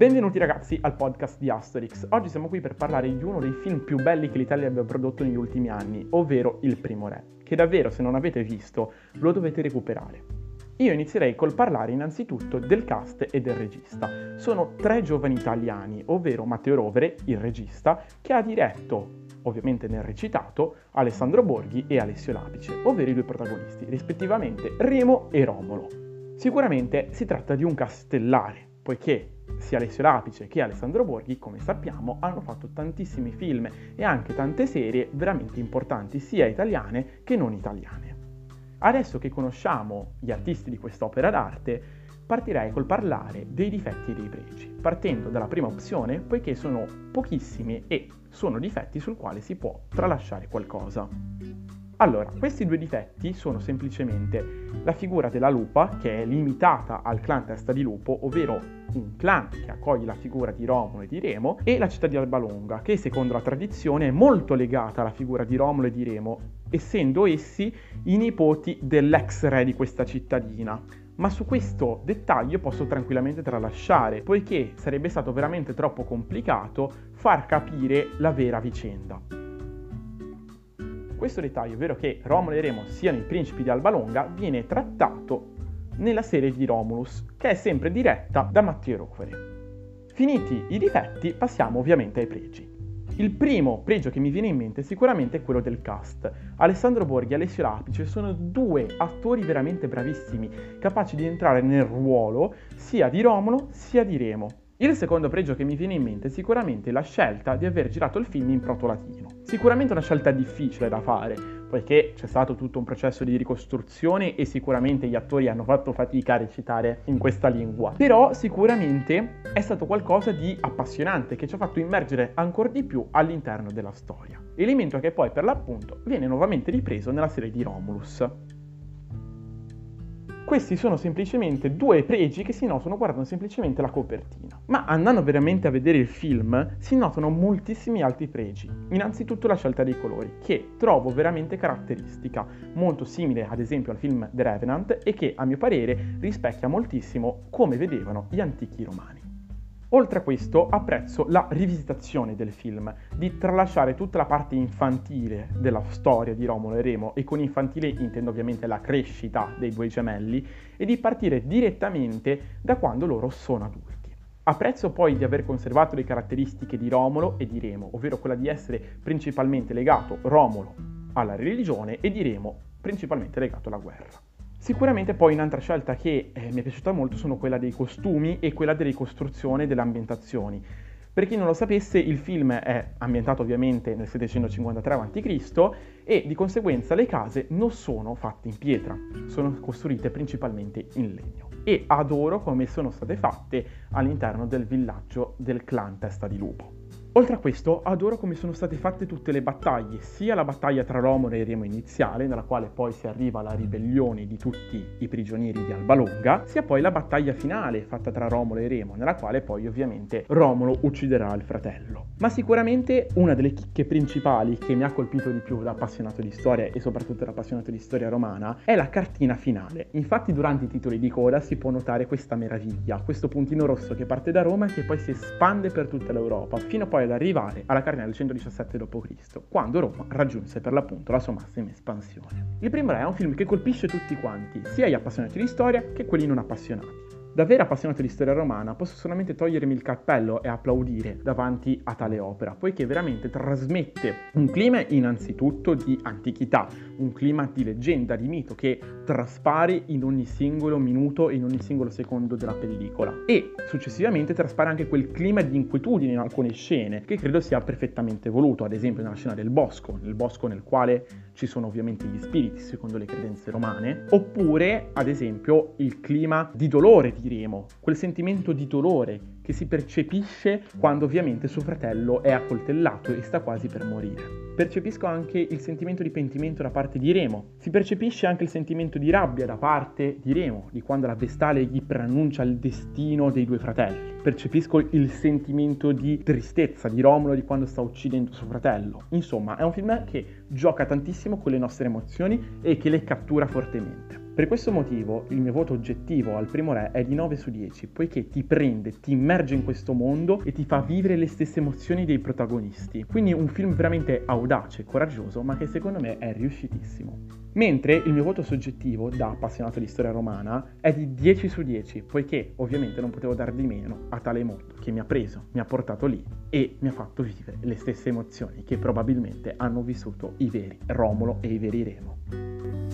Benvenuti ragazzi al podcast di Asterix. Oggi siamo qui per parlare di uno dei film più belli che l'Italia abbia prodotto negli ultimi anni, ovvero Il Primo Re, che davvero se non avete visto lo dovete recuperare. Io inizierei col parlare innanzitutto del cast e del regista. Sono tre giovani italiani, ovvero Matteo Rovere, il regista, che ha diretto ovviamente nel recitato, Alessandro Borghi e Alessio Lapice, ovvero i due protagonisti, rispettivamente Remo e Romolo. Sicuramente si tratta di un castellare, poiché sia Alessio Lapice che Alessandro Borghi, come sappiamo, hanno fatto tantissimi film e anche tante serie veramente importanti, sia italiane che non italiane. Adesso che conosciamo gli artisti di quest'opera d'arte, partirei col parlare dei difetti e dei pregi, partendo dalla prima opzione, poiché sono pochissimi e sono difetti sul quale si può tralasciare qualcosa. Allora, questi due difetti sono semplicemente la figura della lupa, che è limitata al clan testa di lupo, ovvero un clan che accoglie la figura di Romolo e di Remo, e la città di Albalonga, che secondo la tradizione è molto legata alla figura di Romolo e di Remo, essendo essi i nipoti dell'ex re di questa cittadina. Ma su questo dettaglio posso tranquillamente tralasciare, poiché sarebbe stato veramente troppo complicato far capire la vera vicenda. Questo dettaglio, ovvero che Romolo e Remo siano i principi di Albalonga, viene trattato nella serie di Romulus, che è sempre diretta da Matteo Rovere. Finiti i difetti, passiamo ovviamente ai pregi. Il primo pregio che mi viene in mente è sicuramente quello del cast. Alessandro Borghi e Alessio Lapice sono due attori veramente bravissimi, capaci di entrare nel ruolo sia di Romolo sia di Remo. Il secondo pregio che mi viene in mente è sicuramente la scelta di aver girato il film in proto-latino. Sicuramente una scelta difficile da fare, poiché c'è stato tutto un processo di ricostruzione e sicuramente gli attori hanno fatto fatica a recitare in questa lingua. Però sicuramente è stato qualcosa di appassionante che ci ha fatto immergere ancora di più all'interno della storia. Elemento che poi per l'appunto viene nuovamente ripreso nella serie di Romulus. Questi sono semplicemente due pregi che si notano guardando semplicemente la copertina. Ma andando veramente a vedere il film si notano moltissimi altri pregi. Innanzitutto la scelta dei colori, che trovo veramente caratteristica, molto simile ad esempio al film The Revenant e che a mio parere rispecchia moltissimo come vedevano gli antichi romani. Oltre a questo apprezzo la rivisitazione del film, di tralasciare tutta la parte infantile della storia di Romolo e Remo, e con infantile intendo ovviamente la crescita dei due gemelli, e di partire direttamente da quando loro sono adulti. Apprezzo poi di aver conservato le caratteristiche di Romolo e di Remo, ovvero quella di essere principalmente legato Romolo alla religione e di Remo principalmente legato alla guerra. Sicuramente poi un'altra scelta che eh, mi è piaciuta molto sono quella dei costumi e quella della ricostruzione delle ambientazioni. Per chi non lo sapesse, il film è ambientato ovviamente nel 753 a.C. e di conseguenza le case non sono fatte in pietra, sono costruite principalmente in legno. E adoro come sono state fatte all'interno del villaggio del clan Testa di Lupo. Oltre a questo, adoro come sono state fatte tutte le battaglie, sia la battaglia tra Romolo e Remo iniziale, nella quale poi si arriva alla ribellione di tutti i prigionieri di Albalonga, sia poi la battaglia finale fatta tra Romolo e Remo, nella quale poi ovviamente Romolo ucciderà il fratello. Ma sicuramente una delle chicche principali che mi ha colpito di più da appassionato di storia e soprattutto da appassionato di storia romana è la cartina finale. Infatti durante i titoli di coda si può notare questa meraviglia, questo puntino rosso che parte da Roma e che poi si espande per tutta l'Europa, fino a poi ad arrivare alla carriera del 117 d.C., quando Roma raggiunse per l'appunto la sua massima espansione. Il primo re è un film che colpisce tutti quanti, sia gli appassionati di storia che quelli non appassionati. Da vero appassionato di storia romana posso solamente togliermi il cappello e applaudire davanti a tale opera, poiché veramente trasmette un clima innanzitutto di antichità, un clima di leggenda, di mito che traspare in ogni singolo minuto e in ogni singolo secondo della pellicola. E successivamente traspare anche quel clima di inquietudine in alcune scene che credo sia perfettamente voluto, ad esempio nella scena del bosco, nel bosco nel quale ci sono ovviamente gli spiriti secondo le credenze romane, oppure ad esempio il clima di dolore diremo, quel sentimento di dolore che si percepisce quando ovviamente suo fratello è accoltellato e sta quasi per morire. Percepisco anche il sentimento di pentimento da parte di Remo. Si percepisce anche il sentimento di rabbia da parte di Remo, di quando la vestale gli preannuncia il destino dei due fratelli. Percepisco il sentimento di tristezza di Romolo di quando sta uccidendo suo fratello. Insomma, è un film che gioca tantissimo con le nostre emozioni e che le cattura fortemente. Per questo motivo il mio voto oggettivo al primo re è di 9 su 10, poiché ti prende, ti immerge in questo mondo e ti fa vivere le stesse emozioni dei protagonisti. Quindi un film veramente audace, coraggioso, ma che secondo me è riuscitissimo. Mentre il mio voto soggettivo, da appassionato di storia romana, è di 10 su 10, poiché ovviamente non potevo dar di meno a tale mondo che mi ha preso, mi ha portato lì e mi ha fatto vivere le stesse emozioni che probabilmente hanno vissuto i veri Romolo e i veri Remo.